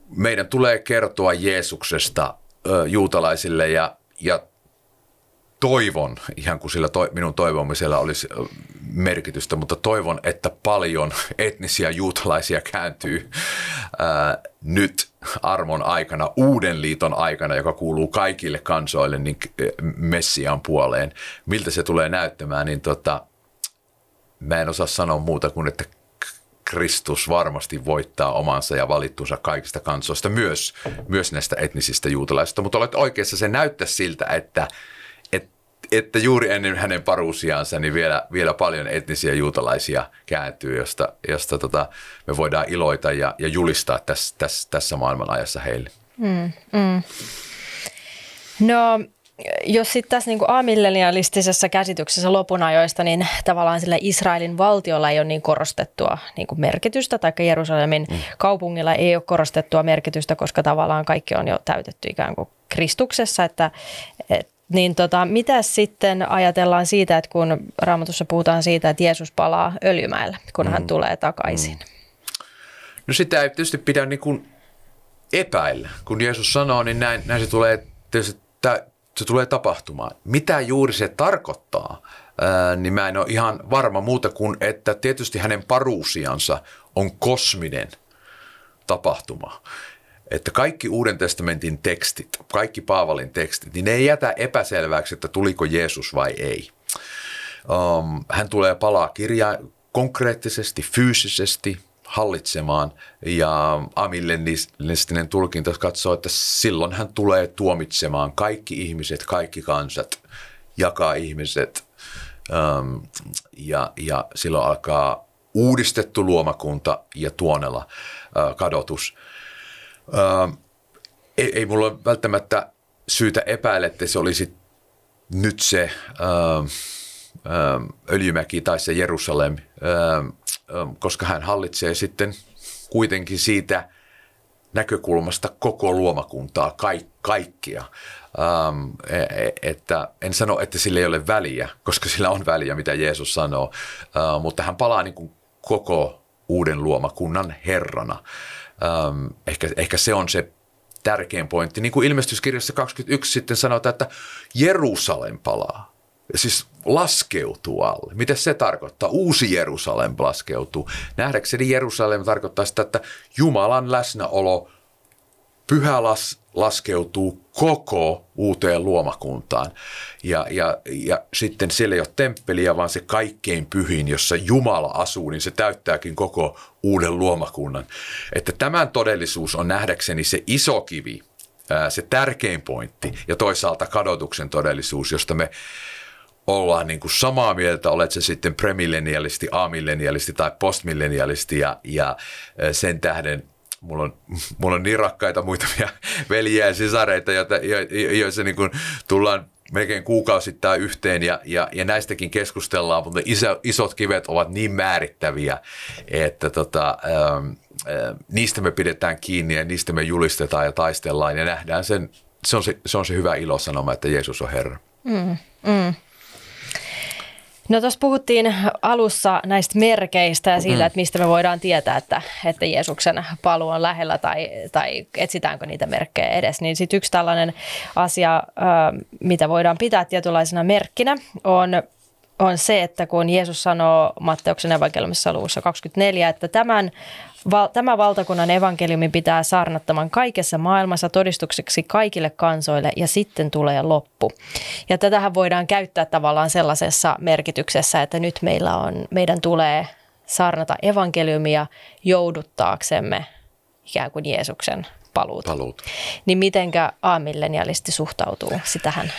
meidän tulee kertoa Jeesuksesta juutalaisille ja, ja toivon, ihan kuin sillä to, minun toivomisella olisi merkitystä, mutta toivon, että paljon etnisiä juutalaisia kääntyy ää, nyt armon aikana, uuden liiton aikana, joka kuuluu kaikille kansoille, niin Messiaan puoleen. Miltä se tulee näyttämään, niin tota, mä en osaa sanoa muuta kuin, että Kristus varmasti voittaa omansa ja valittunsa kaikista kansoista, myös, myös näistä etnisistä juutalaisista. Mutta olet oikeassa, se näyttää siltä, että – että juuri ennen hänen paruusiaansa niin vielä, vielä paljon etnisiä juutalaisia kääntyy, josta, josta tota, me voidaan iloita ja, ja julistaa tässä, tässä, tässä maailmanajassa heille. Mm, mm. No jos sitten tässä niin amillenialistisessa käsityksessä lopunajoista, niin tavallaan sillä Israelin valtiolla ei ole niin korostettua niin kuin merkitystä, tai Jerusalemin mm. kaupungilla ei ole korostettua merkitystä, koska tavallaan kaikki on jo täytetty ikään kuin Kristuksessa, että, että niin tota, mitä sitten ajatellaan siitä, että kun Raamatussa puhutaan siitä, että Jeesus palaa öljymäellä, kun mm. hän tulee takaisin? Mm. No sitä ei tietysti pidä niin kuin epäillä. Kun Jeesus sanoo, niin näin, näin se, tulee, se tulee tapahtumaan. Mitä juuri se tarkoittaa, ää, niin mä en ole ihan varma muuta kuin, että tietysti hänen paruusiansa on kosminen tapahtuma että kaikki Uuden testamentin tekstit, kaikki Paavalin tekstit, niin ne ei jätä epäselväksi, että tuliko Jeesus vai ei. Um, hän tulee palaa kirjaa konkreettisesti, fyysisesti hallitsemaan ja amillenistinen tulkinta katsoo, että silloin hän tulee tuomitsemaan kaikki ihmiset, kaikki kansat, jakaa ihmiset um, ja, ja silloin alkaa uudistettu luomakunta ja tuonella uh, kadotus – Äh, ei, ei mulla välttämättä syytä epäillä, että se olisi nyt se äh, äh, Öljymäki tai se Jerusalem, äh, äh, koska hän hallitsee sitten kuitenkin siitä näkökulmasta koko luomakuntaa, kaik, kaikkia. Ähm, että en sano, että sillä ei ole väliä, koska sillä on väliä, mitä Jeesus sanoo, äh, mutta hän palaa niin kuin koko uuden luomakunnan herrana. Ähm, ehkä, ehkä se on se tärkein pointti. Niin kuin ilmestyskirjassa 21 sitten sanotaan, että Jerusalem palaa. Siis laskeutuu alle. Mitä se tarkoittaa? Uusi Jerusalem laskeutuu. Nähdäkseni Jerusalem tarkoittaa sitä, että Jumalan läsnäolo, pyhä las, laskeutuu koko uuteen luomakuntaan. Ja, ja, ja sitten siellä ei ole temppeliä, vaan se kaikkein pyhin, jossa Jumala asuu, niin se täyttääkin koko uuden luomakunnan. Että tämän todellisuus on nähdäkseni se iso kivi, se tärkein pointti ja toisaalta kadotuksen todellisuus, josta me ollaan niin kuin samaa mieltä, olet se sitten premillenialisti, amillenialisti tai postmillenialisti ja, ja sen tähden mulla on, mulla on niin rakkaita muutamia veljiä ja sisareita, joita, jo, joissa niin kuin tullaan melkein kuukausittain yhteen ja, ja, ja näistäkin keskustellaan, mutta iso, isot kivet ovat niin määrittäviä, että tota, ähm, äh, niistä me pidetään kiinni ja niistä me julistetaan ja taistellaan ja nähdään sen, se on se, se, on se hyvä ilosanoma, että Jeesus on Herra. Mm, mm. No tuossa puhuttiin alussa näistä merkeistä ja siitä, mm. että mistä me voidaan tietää, että, että Jeesuksen paluu on lähellä tai, tai etsitäänkö niitä merkkejä edes. Niin sitten yksi tällainen asia, mitä voidaan pitää tietynlaisena merkkinä, on on se, että kun Jeesus sanoo Matteuksen evankeliumissa luvussa 24, että tämän Val- tämä valtakunnan evankeliumi pitää saarnattaman kaikessa maailmassa todistukseksi kaikille kansoille ja sitten tulee loppu. Ja tätähän voidaan käyttää tavallaan sellaisessa merkityksessä, että nyt meillä on, meidän tulee saarnata evankeliumia jouduttaaksemme ikään kuin Jeesuksen paluuta. Paluut. Niin mitenkä aamillenialisti suhtautuu sitähän?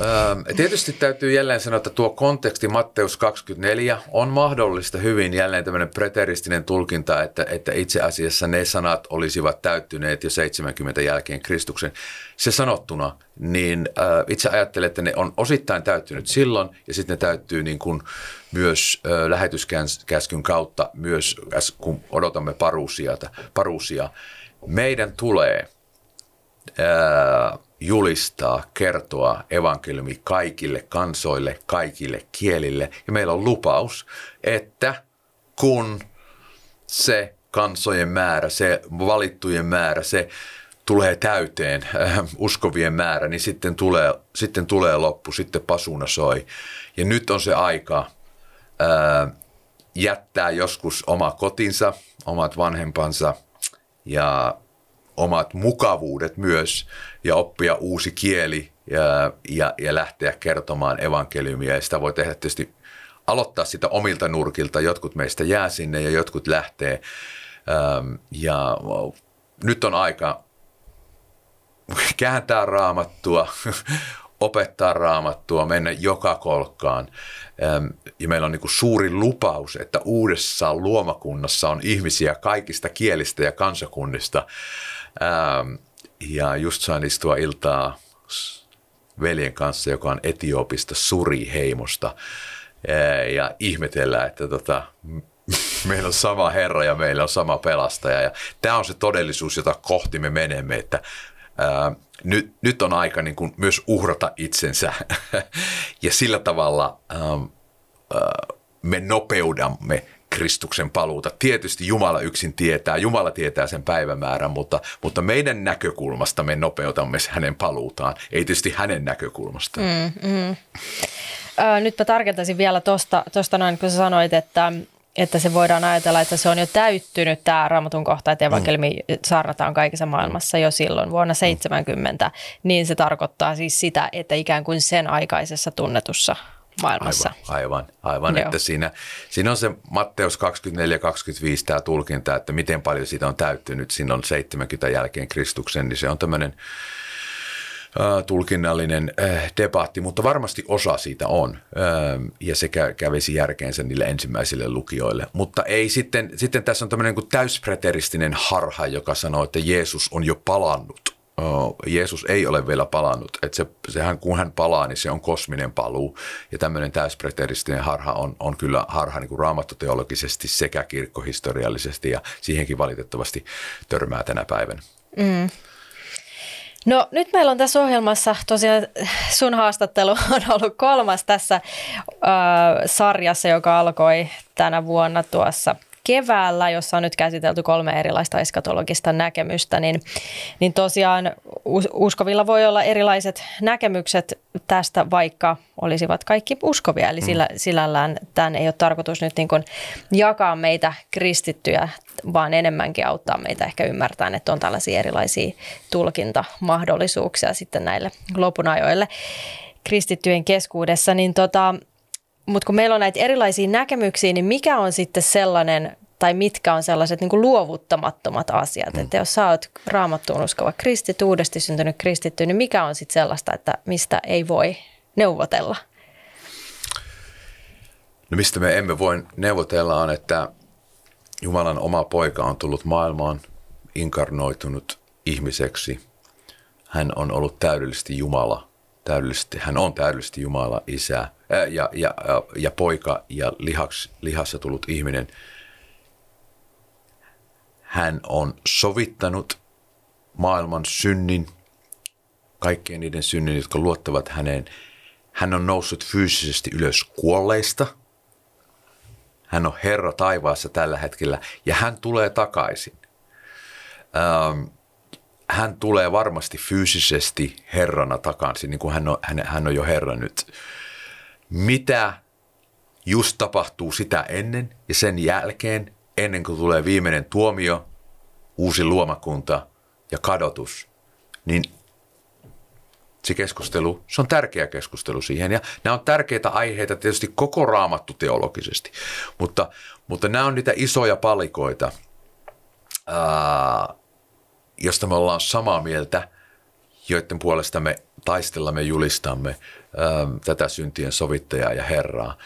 Aamen. Tietysti täytyy jälleen sanoa, että tuo konteksti Matteus 24 on mahdollista hyvin jälleen tämmöinen preteristinen tulkinta, että, että itse asiassa ne sanat olisivat täyttyneet jo 70 jälkeen Kristuksen. Se sanottuna, niin äh, itse ajattelen, että ne on osittain täyttynyt silloin ja sitten ne täyttyy niin kuin myös äh, lähetyskäskyn kautta myös, kun odotamme paruusia. Meidän tulee äh, julistaa, kertoa evankeliumi kaikille kansoille, kaikille kielille. Ja meillä on lupaus, että kun se kansojen määrä, se valittujen määrä, se tulee täyteen, äh, uskovien määrä, niin sitten tulee, sitten tulee loppu, sitten pasuna soi. Ja nyt on se aika äh, jättää joskus oma kotinsa, omat vanhempansa ja omat mukavuudet myös ja oppia uusi kieli ja, ja, ja lähteä kertomaan evankeliumia. Ja sitä voi tehdä tietysti aloittaa sitä omilta nurkilta. Jotkut meistä jää sinne ja jotkut lähtee. Ja nyt on aika kääntää raamattua, opettaa raamattua, mennä joka kolkkaan. Ja meillä on niin suuri lupaus, että uudessa luomakunnassa on ihmisiä kaikista kielistä ja kansakunnista. Ähm, ja just sain istua iltaa veljen kanssa, joka on Etiopista Suri-heimosta. Ja ihmetellä, että tota, meillä on sama Herra ja meillä on sama pelastaja. Ja tämä on se todellisuus, jota kohti me menemme, että ää, nyt, nyt on aika niin kuin myös uhrata itsensä. ja sillä tavalla ää, ää, me nopeudamme Kristuksen paluuta. Tietysti Jumala yksin tietää, Jumala tietää sen päivämäärän, mutta, mutta meidän näkökulmasta me nopeutamme hänen paluutaan, ei tietysti hänen näkökulmastaan. Mm, mm. Ö, nyt mä tarkentaisin vielä tuosta noin, kun sä sanoit, että, että se voidaan ajatella, että se on jo täyttynyt tämä raamatun kohta, että evankeliumi mm. saarnataan kaikessa maailmassa jo silloin vuonna 70, mm. niin se tarkoittaa siis sitä, että ikään kuin sen aikaisessa tunnetussa maailmassa. Aivan, aivan. aivan. Että siinä, siinä on se Matteus 24-25 tämä tulkinta, että miten paljon siitä on täyttynyt. Siinä on 70 jälkeen Kristuksen, niin se on tämmöinen tulkinnallinen äh, debatti, mutta varmasti osa siitä on ja se kävisi järkeensä niille ensimmäisille lukijoille. Mutta ei sitten, sitten tässä on tämmöinen niin täyspreteristinen harha, joka sanoo, että Jeesus on jo palannut Jeesus ei ole vielä palannut. Että se, sehän, kun hän palaa, niin se on kosminen paluu. Ja tämmöinen täyspreteristinen harha on, on kyllä harha niin kuin raamattoteologisesti sekä kirkkohistoriallisesti ja siihenkin valitettavasti törmää tänä päivänä. Mm. No nyt meillä on tässä ohjelmassa tosiaan sun haastattelu on ollut kolmas tässä äh, sarjassa, joka alkoi tänä vuonna tuossa keväällä, jossa on nyt käsitelty kolme erilaista eskatologista näkemystä, niin, niin tosiaan uskovilla voi olla erilaiset näkemykset tästä, vaikka olisivat kaikki uskovia. Eli mm. sillä, sillällään tämän ei ole tarkoitus nyt niin kuin jakaa meitä kristittyjä, vaan enemmänkin auttaa meitä ehkä ymmärtämään, että on tällaisia erilaisia tulkintamahdollisuuksia sitten näille lopunajoille kristittyjen keskuudessa. Niin tota, mutta kun meillä on näitä erilaisia näkemyksiä, niin mikä on sitten sellainen, tai mitkä on sellaiset niin kuin luovuttamattomat asiat? Mm. Että jos sä oot raamattuun uskova kristitty, uudesti syntynyt kristitty, niin mikä on sitten sellaista, että mistä ei voi neuvotella? No mistä me emme voi neuvotella on, että Jumalan oma poika on tullut maailmaan, inkarnoitunut ihmiseksi. Hän on ollut täydellisesti Jumala, täydellisesti, hän on täydellisesti Jumala, isä – ja, ja, ja poika ja lihaks, lihassa tullut ihminen, hän on sovittanut maailman synnin, kaikkien niiden synnin, jotka luottavat häneen. Hän on noussut fyysisesti ylös kuolleista. Hän on Herra taivaassa tällä hetkellä ja hän tulee takaisin. Ähm, hän tulee varmasti fyysisesti Herrana takaisin, niin kuin hän on, hän, hän on jo Herra nyt mitä just tapahtuu sitä ennen ja sen jälkeen, ennen kuin tulee viimeinen tuomio, uusi luomakunta ja kadotus, niin se keskustelu, se on tärkeä keskustelu siihen. Ja nämä on tärkeitä aiheita tietysti koko raamattu teologisesti, mutta, mutta nämä on niitä isoja palikoita, josta me ollaan samaa mieltä, joiden puolesta me taistellamme, julistamme tätä syntien sovittajaa ja Herraa.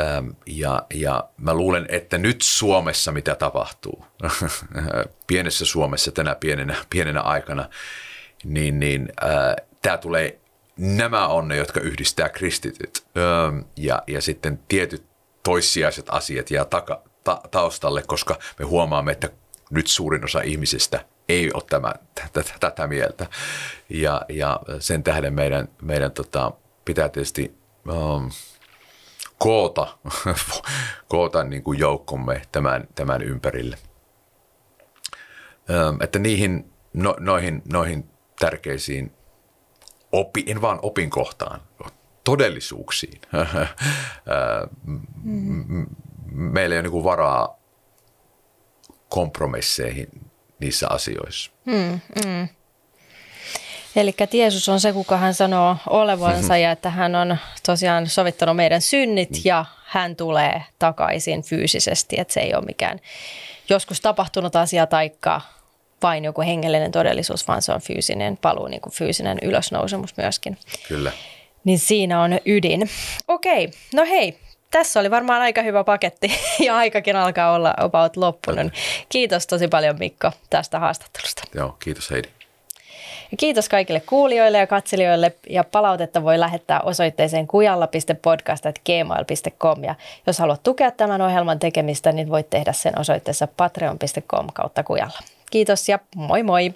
Ähm, ja, ja mä luulen, että nyt Suomessa mitä tapahtuu, pienessä Suomessa tänä pienenä, pienenä aikana, niin, niin äh, tämä tulee, nämä on ne, jotka yhdistää kristityt. Ähm, ja, ja sitten tietyt toissijaiset asiat jää taka, ta, taustalle, koska me huomaamme, että nyt suurin osa ihmisistä ei ole tätä, tätä mieltä. Ja, ja sen tähden meidän, meidän tota, pitää tietysti um, koota, koota niin kuin joukkomme tämän, tämän ympärille. Um, että niihin, no, noihin, noihin tärkeisiin, opi, en vaan opin kohtaan, todellisuuksiin. mm. Meillä ei ole niin varaa kompromisseihin niissä asioissa. Mm, mm. Eli Jeesus on se, kuka hän sanoo olevansa ja että hän on tosiaan sovittanut meidän synnit mm. ja hän tulee takaisin fyysisesti, että se ei ole mikään joskus tapahtunut asia taikka vain joku hengellinen todellisuus, vaan se on fyysinen paluu, niin kuin fyysinen ylösnousemus myöskin. Kyllä. Niin siinä on ydin. Okei, no hei, tässä oli varmaan aika hyvä paketti ja aikakin alkaa olla about loppunut. Kiitos tosi paljon Mikko tästä haastattelusta. Joo, kiitos Heidi. Ja kiitos kaikille kuulijoille ja katselijoille ja palautetta voi lähettää osoitteeseen kujalla.podcast.gmail.com ja jos haluat tukea tämän ohjelman tekemistä, niin voit tehdä sen osoitteessa patreon.com kautta kujalla. Kiitos ja moi moi!